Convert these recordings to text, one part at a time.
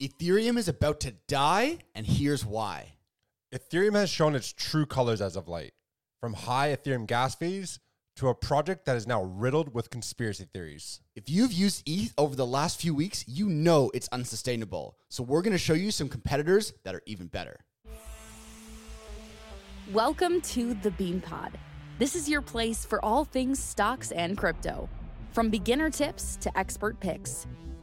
Ethereum is about to die, and here's why. Ethereum has shown its true colors as of late, from high Ethereum gas fees to a project that is now riddled with conspiracy theories. If you've used ETH over the last few weeks, you know it's unsustainable. So we're going to show you some competitors that are even better. Welcome to the Bean Pod. This is your place for all things stocks and crypto. From beginner tips to expert picks,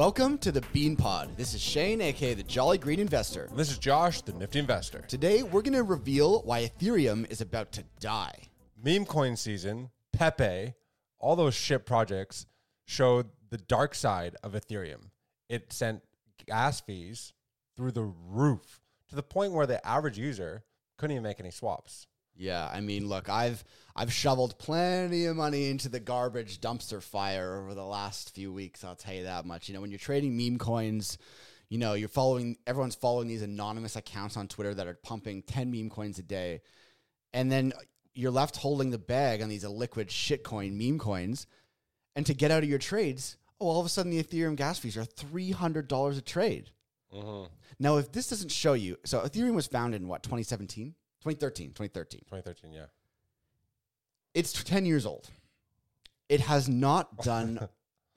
Welcome to the Bean Pod. This is Shane, aka the Jolly Green Investor. And this is Josh, the Nifty Investor. Today, we're going to reveal why Ethereum is about to die. Meme coin season, Pepe, all those shit projects showed the dark side of Ethereum. It sent gas fees through the roof to the point where the average user couldn't even make any swaps. Yeah, I mean, look, I've I've shoveled plenty of money into the garbage dumpster fire over the last few weeks. I'll tell you that much. You know, when you're trading meme coins, you know, you're following everyone's following these anonymous accounts on Twitter that are pumping 10 meme coins a day. And then you're left holding the bag on these liquid shitcoin meme coins. And to get out of your trades, oh, all of a sudden the Ethereum gas fees are $300 a trade. Mm-hmm. Now, if this doesn't show you, so Ethereum was founded in what, 2017? 2013, 2013. 2013, yeah. It's 10 years old. It has not done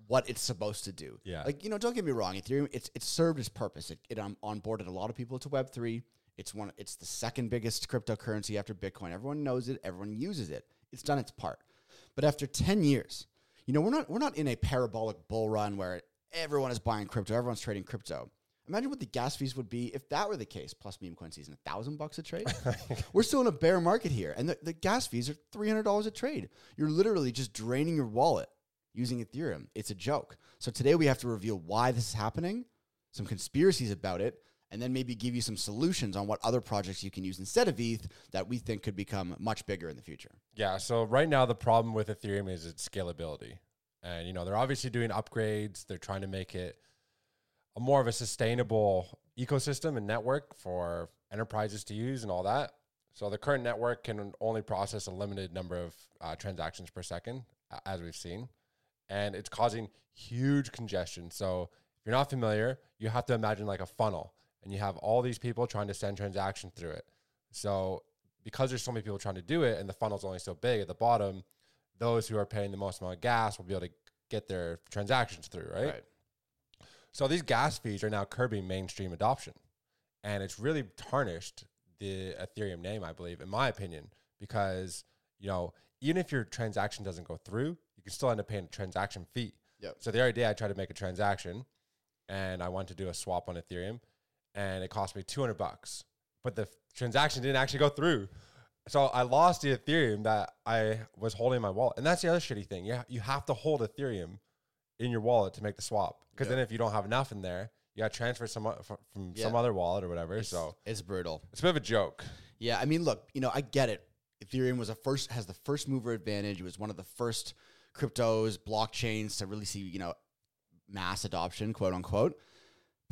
what it's supposed to do. Yeah. Like, you know, don't get me wrong, Ethereum, it's it's served its purpose. It, it um, onboarded a lot of people to Web3. It's one it's the second biggest cryptocurrency after Bitcoin. Everyone knows it, everyone uses it. It's done its part. But after 10 years, you know, we're not we're not in a parabolic bull run where everyone is buying crypto, everyone's trading crypto. Imagine what the gas fees would be if that were the case. Plus meme coin season, a thousand bucks a trade. We're still in a bear market here, and the, the gas fees are three hundred dollars a trade. You're literally just draining your wallet using Ethereum. It's a joke. So today we have to reveal why this is happening, some conspiracies about it, and then maybe give you some solutions on what other projects you can use instead of ETH that we think could become much bigger in the future. Yeah. So right now the problem with Ethereum is its scalability, and you know they're obviously doing upgrades. They're trying to make it a more of a sustainable ecosystem and network for enterprises to use and all that. So the current network can only process a limited number of uh, transactions per second, as we've seen, and it's causing huge congestion. So if you're not familiar, you have to imagine like a funnel, and you have all these people trying to send transactions through it. So because there's so many people trying to do it, and the funnel's only so big at the bottom, those who are paying the most amount of gas will be able to get their transactions through, right? right. So these gas fees are now curbing mainstream adoption. And it's really tarnished the Ethereum name, I believe, in my opinion, because, you know, even if your transaction doesn't go through, you can still end up paying a transaction fee. Yep. So the other day I tried to make a transaction and I wanted to do a swap on Ethereum and it cost me 200 bucks, but the transaction didn't actually go through. So I lost the Ethereum that I was holding in my wallet. And that's the other shitty thing. Yeah, you have to hold Ethereum in your wallet to make the swap. Because then if you don't have enough in there, you got to transfer some from, from some other wallet or whatever. It's, so it's brutal. It's a bit of a joke. Yeah, I mean, look, you know, I get it. Ethereum was a first has the first mover advantage. It was one of the first cryptos, blockchains to really see, you know, mass adoption, quote unquote.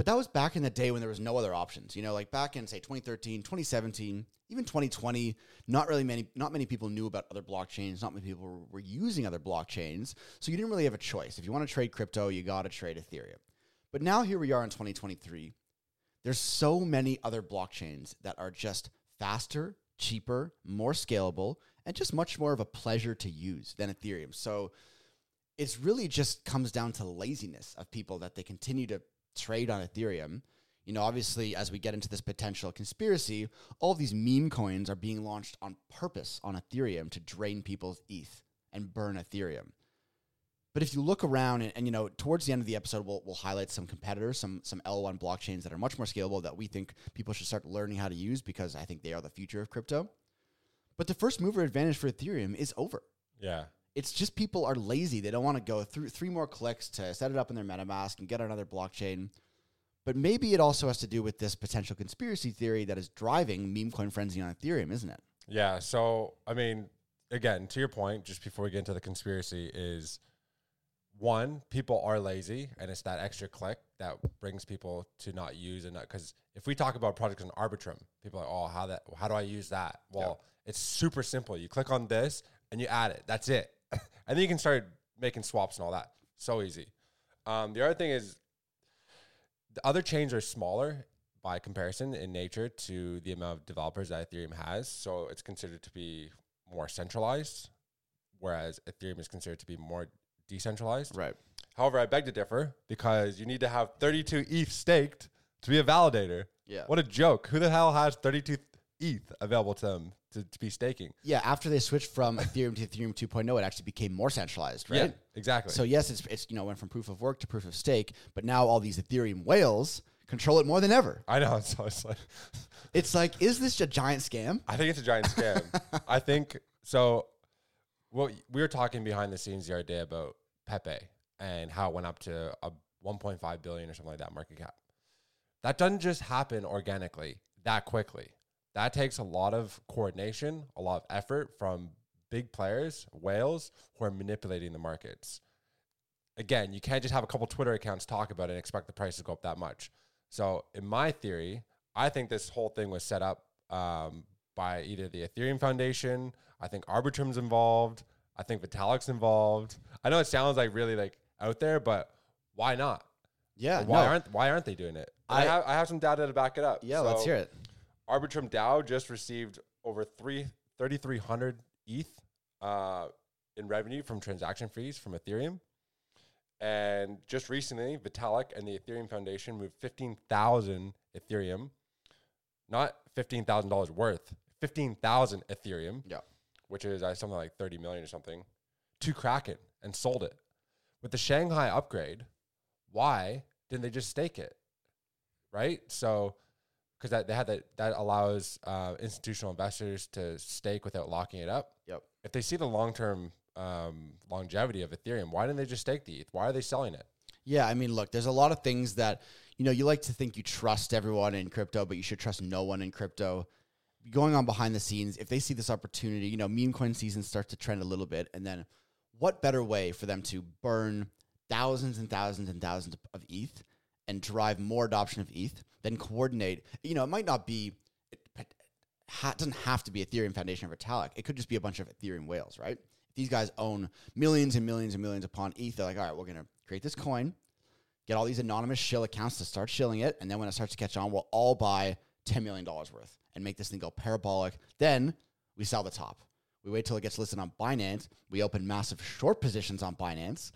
But that was back in the day when there was no other options. You know, like back in say 2013, 2017, even 2020, not really many not many people knew about other blockchains, not many people were, using other blockchains. So you didn't really have a choice. If you want to trade crypto, you got to trade Ethereum. But now here we are in 2023. There's so many other blockchains that are just faster, cheaper, more scalable, and just much more of a pleasure to use than Ethereum. So it's really just comes down to laziness of people that they continue to trade on Ethereum. You know, obviously, as we get into this potential conspiracy, all these meme coins are being launched on purpose on Ethereum to drain people's ETH and burn Ethereum. But if you look around and, and, you know, towards the end of the episode, we'll, we'll highlight some competitors, some some L1 blockchains that are much more scalable that we think people should start learning how to use because I think they are the future of crypto. But the first mover advantage for Ethereum is over. Yeah. It's just people are lazy. They don't want to go through three more clicks to set it up in their MetaMask and get another blockchain. But maybe it also has to do with this potential conspiracy theory that is driving meme coin frenzy on Ethereum, isn't it? Yeah. So, I mean, again, to your point, just before we get into the conspiracy, is one, people are lazy, and it's that extra click that brings people to not use it. Because if we talk about projects in Arbitrum, people are like, oh, how that? How do I use that? Well, it's super simple. You click on this and you add it. That's it, and then you can start making swaps and all that. So easy. Um, the other thing is, the other chains are smaller by comparison in nature to the amount of developers that Ethereum has. So it's considered to be more centralized, whereas Ethereum is considered to be more decentralized. Right. However, I beg to differ because you need to have 32 ETH staked to be a validator. Yeah. What a joke. Who the hell has 32 ETH available to them to, to be staking? Yeah, after they switched from Ethereum to Ethereum 2.0, it actually became more centralized, right? Yeah, exactly. So yes, it's it's you know went from proof of work to proof of stake, but now all these Ethereum whales control it more than ever. I know. So it's like, It's like, is this a giant scam? I think it's a giant scam. I think so. Well, we were talking behind the scenes the other day about Pepe and how it went up to a 1.5 billion or something like that market cap. That doesn't just happen organically that quickly. That takes a lot of coordination, a lot of effort from big players, whales who are manipulating the markets. Again, you can't just have a couple Twitter accounts talk about it and expect the price to go up that much. So, in my theory, I think this whole thing was set up um, by either the Ethereum Foundation. I think Arbitrum's involved. I think Vitalik's involved. I know it sounds like really like out there, but why not? Yeah. why no. aren't Why aren't they doing it? I, I- have I have some data to back it up. Yeah, let's hear it. Arbitrum DAO just received over three thirty three hundred ETH uh, in revenue from transaction fees from Ethereum. And just recently, Vitalik and the Ethereum Foundation moved 15,000 Ethereum, not $15,000 worth, 15,000 Ethereum, Yeah. which is uh, something like 30 million or something, to Kraken and sold it. With the Shanghai upgrade, why didn't they just stake it? Right? So, because that they had that that allows uh, institutional investors to stake without locking it up. Yep. If they see the long term um, longevity of Ethereum, why didn't they just stake the ETH? Why are they selling it? Yeah, I mean, look, there's a lot of things that you know you like to think you trust everyone in crypto, but you should trust no one in crypto. Going on behind the scenes, if they see this opportunity, you know, meme coin season starts to trend a little bit, and then what better way for them to burn thousands and thousands and thousands of ETH and drive more adoption of ETH than coordinate? You know, it might not be. It doesn't have to be Ethereum Foundation or Vitalik. It could just be a bunch of Ethereum whales, right? If these guys own millions and millions and millions upon ETH, they're like, all right, we're gonna create this coin, get all these anonymous shill accounts to start shilling it, and then when it starts to catch on, we'll all buy $10 million worth and make this thing go parabolic. Then we sell the top. We wait till it gets listed on Binance. We open massive short positions on Binance.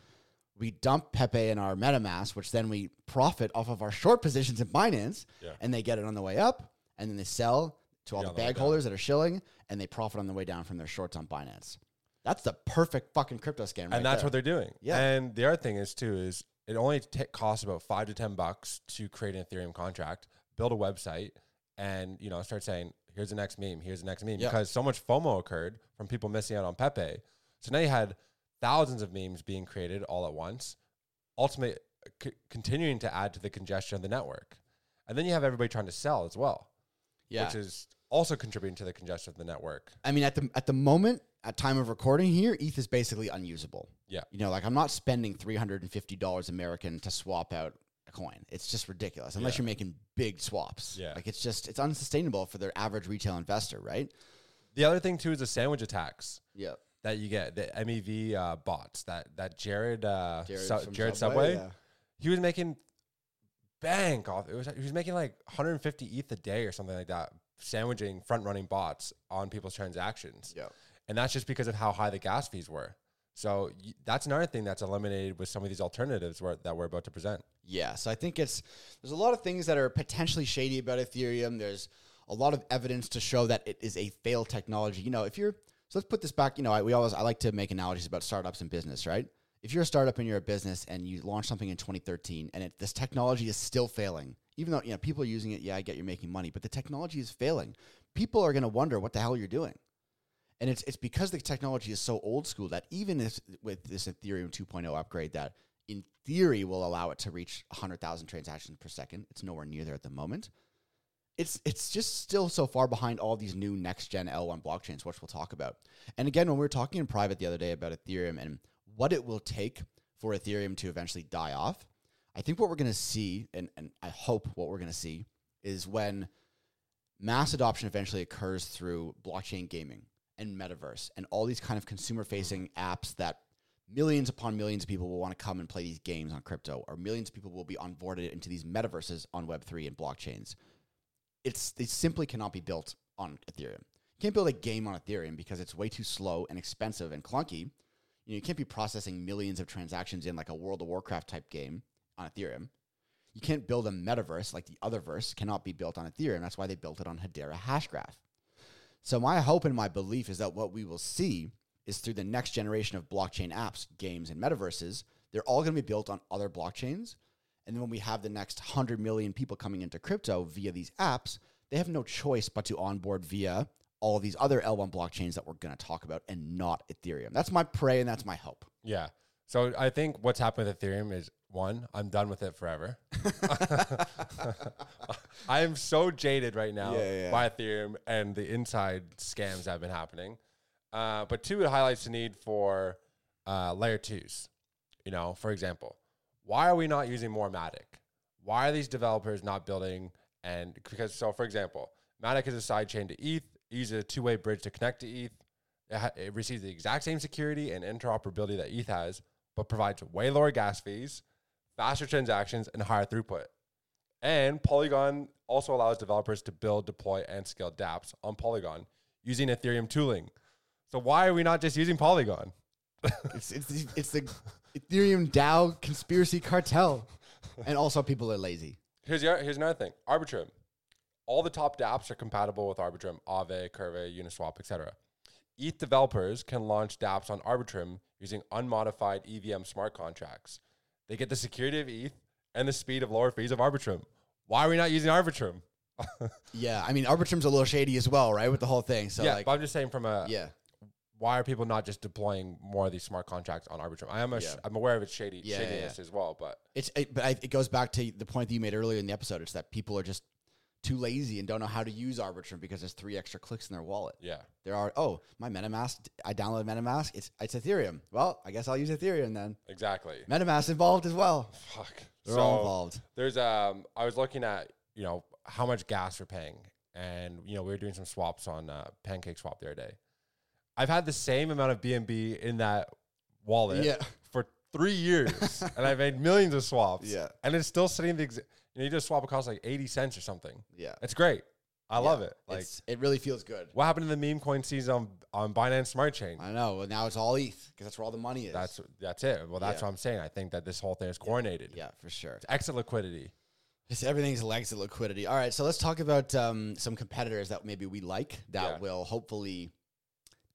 We dump Pepe in our MetaMask, which then we profit off of our short positions in Binance, Yeah. and they get it on the way up, and then they sell to all Yeah, the bag down. holders that are shilling, and they profit on the way down from their shorts on Binance. That's the perfect fucking crypto scam, right and that's there. what they're doing. Yeah. And the other thing is too is it only ta costs about five to ten bucks to create an Ethereum contract, build a website, and you know start saying, "Here's the next meme. Here's the next meme." Yeah. Because so much FOMO occurred from people missing out on Pepe. So now you had thousands of memes being created all at once, ultimately c- continuing to add to the congestion of the network. And then you have everybody trying to sell as well, yeah. which is also contributing to the congestion of the network. I mean, at the at the moment, at time of recording here, ETH is basically unusable. Yeah. You know, like I'm not spending three hundred and fifty dollars American to swap out a coin. It's just ridiculous unless Yeah. you're making big swaps. Yeah. Like it's just it's unsustainable for their average retail investor, right? The other thing too is the sandwich attacks. Yeah. That you get the MEV uh, bots that that Jared uh, Jared Su- from Jared Subway, Subway, yeah. he was making bank off. It was he was making like 150 ETH a day or something like that, sandwiching front running bots on people's transactions. Yeah. and that's just because of how high the gas fees were. So y- that's another thing that's eliminated with some of these alternatives where, that we're about to present. Yeah, so I think it's there's a lot of things that are potentially shady about Ethereum. There's a lot of evidence to show that it is a failed technology. You know, if you're so let's put this back. You know, I, we always I like to make analogies about startups and business, right? If you're a startup and you're a business and you launch something in 2013 and it, this technology is still failing, even though you know people are using it, yeah, I get you're making money, but the technology is failing. People are going to wonder what the hell you're doing. And it's it's because the technology is so old school that even if with this Ethereum 2.0 upgrade that in theory will allow it to reach 100,000 transactions per second, it's nowhere near there at the moment. It's it's just still so far behind all these new next gen L1 blockchains, which we'll talk about. And again, when we were talking in private the other day about Ethereum and what it will take for Ethereum to eventually die off, I think what we're going to see, and, and I hope what we're going to see, is when mass adoption eventually occurs through blockchain gaming and metaverse and all these kind of consumer facing apps that millions upon millions of people will want to come and play these games on crypto, or millions of people will be onboarded into these metaverses on Web3 and blockchains. It's they simply cannot be built on Ethereum. You can't build a game on Ethereum because it's way too slow and expensive and clunky. You, know, you can't be processing millions of transactions in like a World of Warcraft type game on Ethereum. You can't build a metaverse like the other verse cannot be built on Ethereum. That's why they built it on Hedera Hashgraph. So my hope and my belief is that what we will see is through the next generation of blockchain apps, games, and metaverses, they're all going to be built on other blockchains. And then when we have the next 100 million people coming into crypto via these apps, they have no choice but to onboard via all these other L1 blockchains that we're going to talk about and not Ethereum. That's my pray and that's my hope. Yeah. So I think what's happened with Ethereum is one, I'm done with it forever. I am so jaded right now Yeah, yeah. by Ethereum and the inside scams that have been happening. Uh, but two, it highlights the need for uh, layer twos. You know, for example, why are we not using more Matic? Why are these developers not building? And because, so for example, Matic is a side chain to ETH, uses a two way bridge to connect to ETH. It, ha- it receives the exact same security and interoperability that ETH has, but provides way lower gas fees, faster transactions, and higher throughput. And Polygon also allows developers to build, deploy, and scale dApps on Polygon using Ethereum tooling. So why are we not just using Polygon? It's, it's, the- it's the Ethereum DAO conspiracy cartel. And also, people are lazy. Here's the, here's another thing. Arbitrum. All the top dApps are compatible with Arbitrum, Aave, Curve, Uniswap, etc. ETH developers can launch dApps on Arbitrum using unmodified EVM smart contracts. They get the security of ETH and the speed of lower fees of Arbitrum. Why are we not using Arbitrum? Yeah, I mean, Arbitrum's a little shady as well, right? With the whole thing. So, yeah, like, but I'm just saying from a yeah, why are people not just deploying more of these smart contracts on Arbitrum? I am a Yeah. I'm aware of its shady Yeah, yeah, shadiness as well, but it's it, but I, it goes back to the point that you made earlier in the episode. It's that people are just too lazy and don't know how to use Arbitrum because there's three extra clicks in their wallet. yeah, There are oh my MetaMask. I downloaded MetaMask. It's it's Ethereum. Well, I guess I'll use Ethereum then. exactly. MetaMask involved as well. Fuck. They're all involved. There's um I was looking at, you know, how much gas we're paying. And, you know, we were doing some swaps on uh, Pancake Swap the other day. I've had the same amount of BNB in that wallet Yeah. for three years. and I've made millions of swaps. Yeah. And it's still sitting the exa- you know, you just swap it costs like 80 cents or something. Yeah, It's great. I love it. Like It's- it really feels good. what happened to the meme coin season on, on Binance Smart Chain? I know. Well, now it's all ETH because that's where all the money is. That's that's it. Well, that's Yeah. what I'm saying. I think that this whole thing is coordinated. yeah, for sure. It's exit liquidity. It's everything's legs of liquidity. All right, so let's talk about um, some competitors that maybe we like that Yeah. will hopefully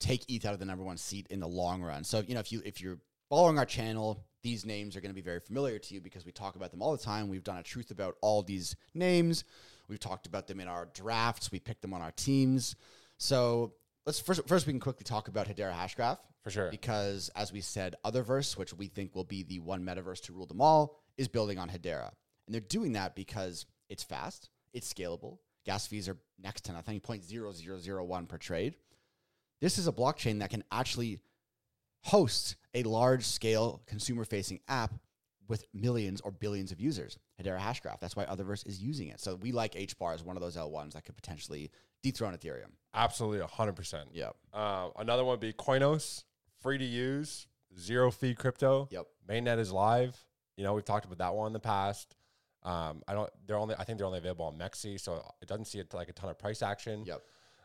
take ETH out of the number one seat in the long run. So you know, if you if you're following our channel, these names are going to be very familiar to you because we talk about them all the time. We've done a truth about all these names. We've talked about them in our drafts. We picked them on our teams. So let's first first we can quickly talk about Hedera Hashgraph For sure. because as we said, Otherverse, which we think will be the one metaverse to rule them all, is building on Hedera. And they're doing that because it's fast, it's scalable, gas fees are next to nothing, 0.0001 per trade. This is a blockchain that can actually host a large scale consumer facing app with millions or billions of users. Hedera Hashgraph. That's why Otherverse is using it. So we like HBAR as one of those L1s that could potentially dethrone Ethereum. Absolutely, hundred percent. Yeah. Uh, another one would be Koinos, free to use, zero fee crypto. Yep. Mainnet is live. You know, we've talked about that one in the past. Um, I don't. They're only. I think they're only available on MEXC, so it doesn't see it like a ton of price action. Yep.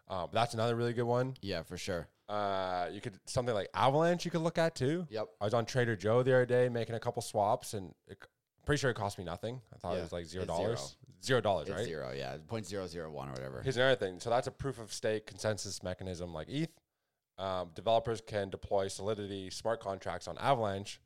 But that's another really good one. Yeah, for sure. Uh, you could something like Avalanche. You could look at too. Yep. I was on Trader Joe the other day making a couple swaps, and it, pretty sure it cost me nothing. I thought Yeah, it was like zero dollars. Zero dollars, right? zero, yeah. 0.001 or whatever. Here's another thing. So that's a proof of stake consensus mechanism like ETH. Um, developers can deploy Solidity smart contracts on Avalanche,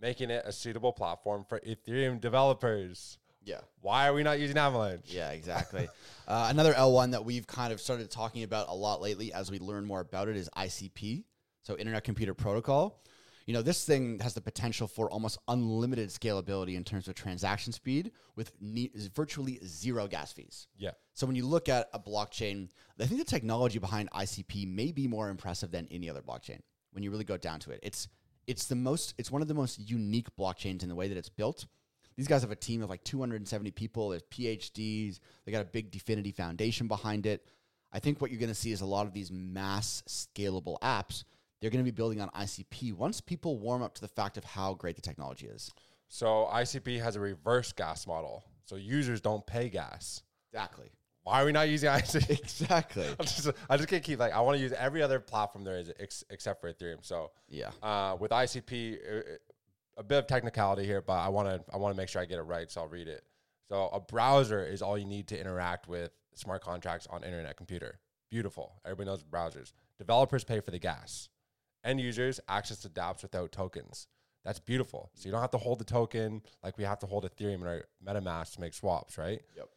making it a suitable platform for Ethereum developers. Yeah. Why are we not using Avalanche? Yeah, exactly. uh, another L1 that we've kind of started talking about a lot lately as we learn more about it is ICP, so Internet Computer Protocol. You know, this thing has the potential for almost unlimited scalability in terms of transaction speed with ne- virtually zero gas fees. Yeah. So when you look at a blockchain, I think the technology behind ICP may be more impressive than any other blockchain. When you really go down to it, it's it's the most it's one of the most unique blockchains in the way that it's built. These guys have a team of like 270 people. There's PhDs. They got a big Dfinity Foundation behind it. I think what you're going to see is a lot of these mass scalable apps. They're going to be building on ICP once people warm up to the fact of how great the technology is. So ICP has a reverse gas model. So users don't pay gas. Exactly. Why are we not using ICP? Exactly. I just, I just can't keep like I want to use every other platform there is ex- except for Ethereum. So yeah. uh, with ICP, uh, a bit of technicality here, but I want to I want to make sure I get it right, so I'll read it. So a browser is all you need to interact with smart contracts on internet computer. Beautiful. Everybody knows browsers. Developers pay for the gas. End users access to dApps without tokens. That's beautiful. So you don't have to hold the token like we have to hold Ethereum in our MetaMask to make swaps, right? Yep.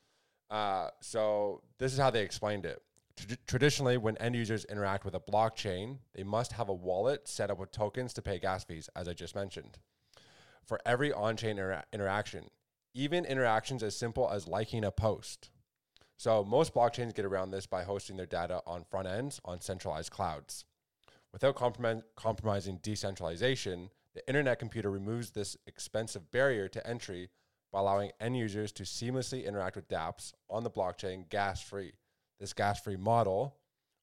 Uh, so this is how they explained it. Trad- traditionally, when end users interact with a blockchain, they must have a wallet set up with tokens to pay gas fees, as I just mentioned. For every on-chain intera- interaction, even interactions as simple as liking a post. So most blockchains get around this by hosting their data on front ends on centralized clouds. Without compromi- compromising decentralization, the internet computer removes this expensive barrier to entry by allowing end users to seamlessly interact with dApps on the blockchain gas free. This gas free model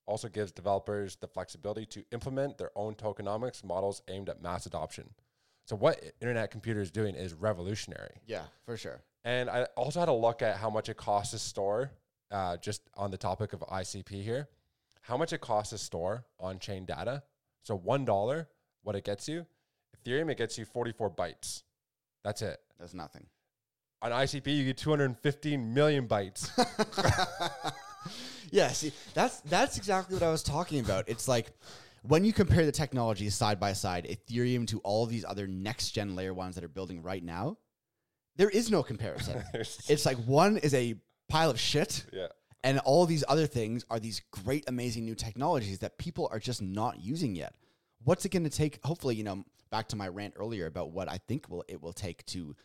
also gives developers the flexibility to implement their own tokenomics models aimed at mass adoption. So, what Internet Computer is doing is revolutionary. Yeah, for sure. And I also had a look at how much it costs to store, uh, just on the topic of ICP here, how much it costs to store on chain data. So, $1, what it gets you, Ethereum, it gets you 44 bytes. That's it. That's nothing. On ICP, you get 215 million bytes. yeah, see, that's that's exactly what I was talking about. It's like when you compare the technologies side by side, Ethereum to all of these other next gen layer ones that are building right now, there is no comparison. it's like one is a pile of shit, yeah. and all these other things are these great, amazing new technologies that people are just not using yet. What's it going to take? Hopefully, you know, back to my rant earlier about what I think will it will take to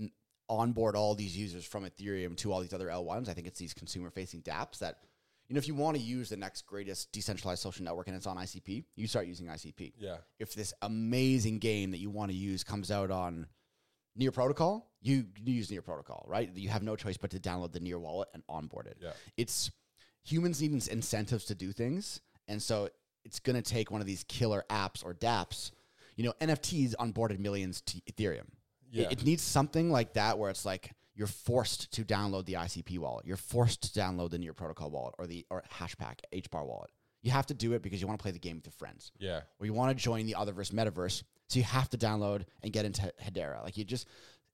n- onboard all these users from Ethereum to all these other L1s. I think it's these consumer facing dApps that, you know, if you want to use the next greatest decentralized social network and it's on ICP, you start using ICP. Yeah. If this amazing game that you want to use comes out on Near Protocol, you, you use Near Protocol, right? You have no choice but to download the Near wallet and onboard it. Yeah. It's humans need incentives to do things. And so it's going to take one of these killer apps or dApps. You know, NFTs onboarded millions to Ethereum. It- Yeah. It, needs something like that where it's like you're forced to download the ICP wallet. You're forced to download the Near Protocol wallet or the or Hashpack HBAR wallet. You have to do it because you want to play the game with your friends Yeah. or you want to join the otherverse metaverse. So you have to download and get into Hedera. Like you just,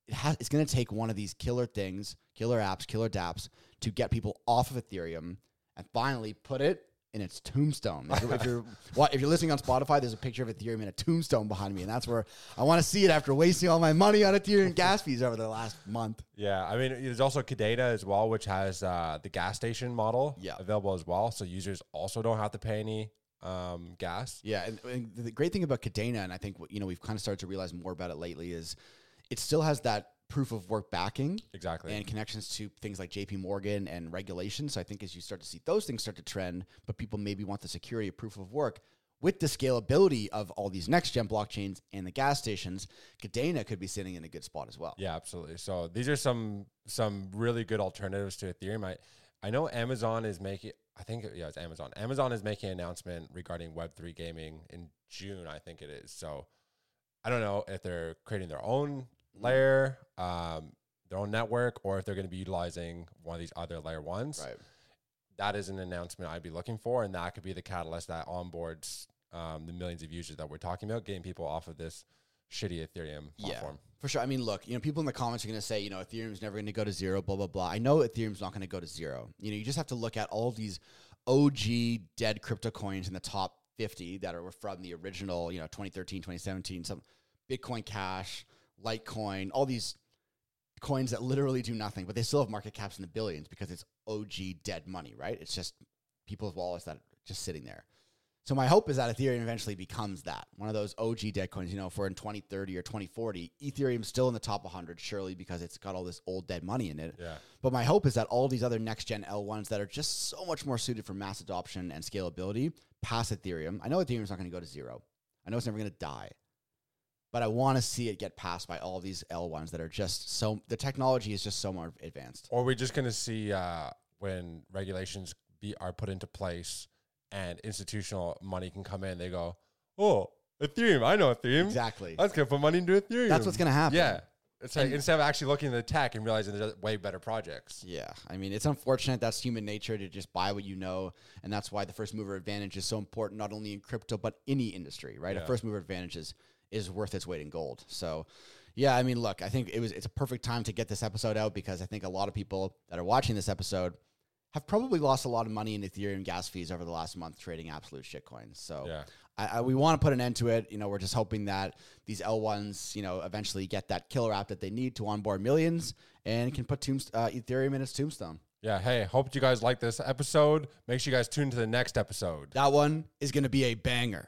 it has, it's going to take one of these killer things, killer apps, killer dApps to get people off of Ethereum and finally put it in its tombstone. If you're, if you're, what, if you're listening on Spotify, there's a picture of Ethereum in a tombstone behind me. And that's where I want to see it after wasting all my money on Ethereum gas fees over the last month. Yeah, I mean, there's also Kadena as well, which has uh, the gas station model Yeah. available as well. So users also don't have to pay any um, gas. Yeah, and, and the great thing about Kadena, and I think you know we've kind of started to realize more about it lately, is it still has that proof of work backing Exactly. and connections to things like JP Morgan and regulations. So I think as you start to see those things start to trend, but people maybe want the security of proof of work with the scalability of all these next gen blockchains and the gas stations, Kadena could be sitting in a good spot as well. yeah, absolutely. So these are some some really good alternatives to Ethereum. I I know Amazon is making. I think yeah, it's Amazon. Amazon is making an announcement regarding Web three gaming in June. I think it is. So I don't know if they're creating their own layer, um, their own network, or if they're going to be utilizing one of these other layer ones. Right. that is an announcement I'd be looking for, and that could be the catalyst that onboards um, the millions of users that we're talking about, getting people off of this shitty Ethereum platform. Yeah, for sure. I mean, look, you know, people in the comments are going to say, you know, Ethereum's never going to go to zero, blah, blah, blah. I know Ethereum's not going to go to zero. You know, you just have to look at all of these OG dead crypto coins in the top 50 that are from the original, you know, 2013, 2017, some Bitcoin Cash, Litecoin, all these coins that literally do nothing, but they still have market caps in the billions because it's OG dead money, right? It's just people's wallets that are just sitting there. So my hope is that Ethereum eventually becomes that one of those OG dead coins. You know, if we're in 2030 or 2040, Ethereum's still in the top 100, surely because it's got all this old dead money in it. Yeah. But my hope is that all these other next gen L1s that are just so much more suited for mass adoption and scalability pass Ethereum. I know Ethereum's not going to go to zero. I know it's never going to die. But I want to see it get passed by all these L1s that are just so the technology is just so more advanced. Or we're just going to see uh, when regulations be are put into place and institutional money can come in. They go, oh, Ethereum. I know Ethereum. Exactly. Let's go put money into Ethereum. That's what's going to happen. Yeah. It's like And- instead of actually looking at the tech and realizing there's way better projects. Yeah, I mean it's unfortunate. That's human nature to just buy what you know, and that's why the first mover advantage is so important, not only in crypto but any industry. Right, a first mover advantage is is worth its weight in gold. So, yeah, I mean, look, I think it was it's a perfect time to get this episode out because I think a lot of people that are watching this episode have probably lost a lot of money in Ethereum gas fees over the last month trading absolute shitcoins. So, Yeah. I, I, we want to put an end to it. You know, we're just hoping that these L1s, you know, eventually get that killer app that they need to onboard millions and can put tombst- uh, Ethereum in its tombstone. Yeah. Hey, hope you guys like this episode. Make sure you guys tune to the next episode. That one is going to be a banger.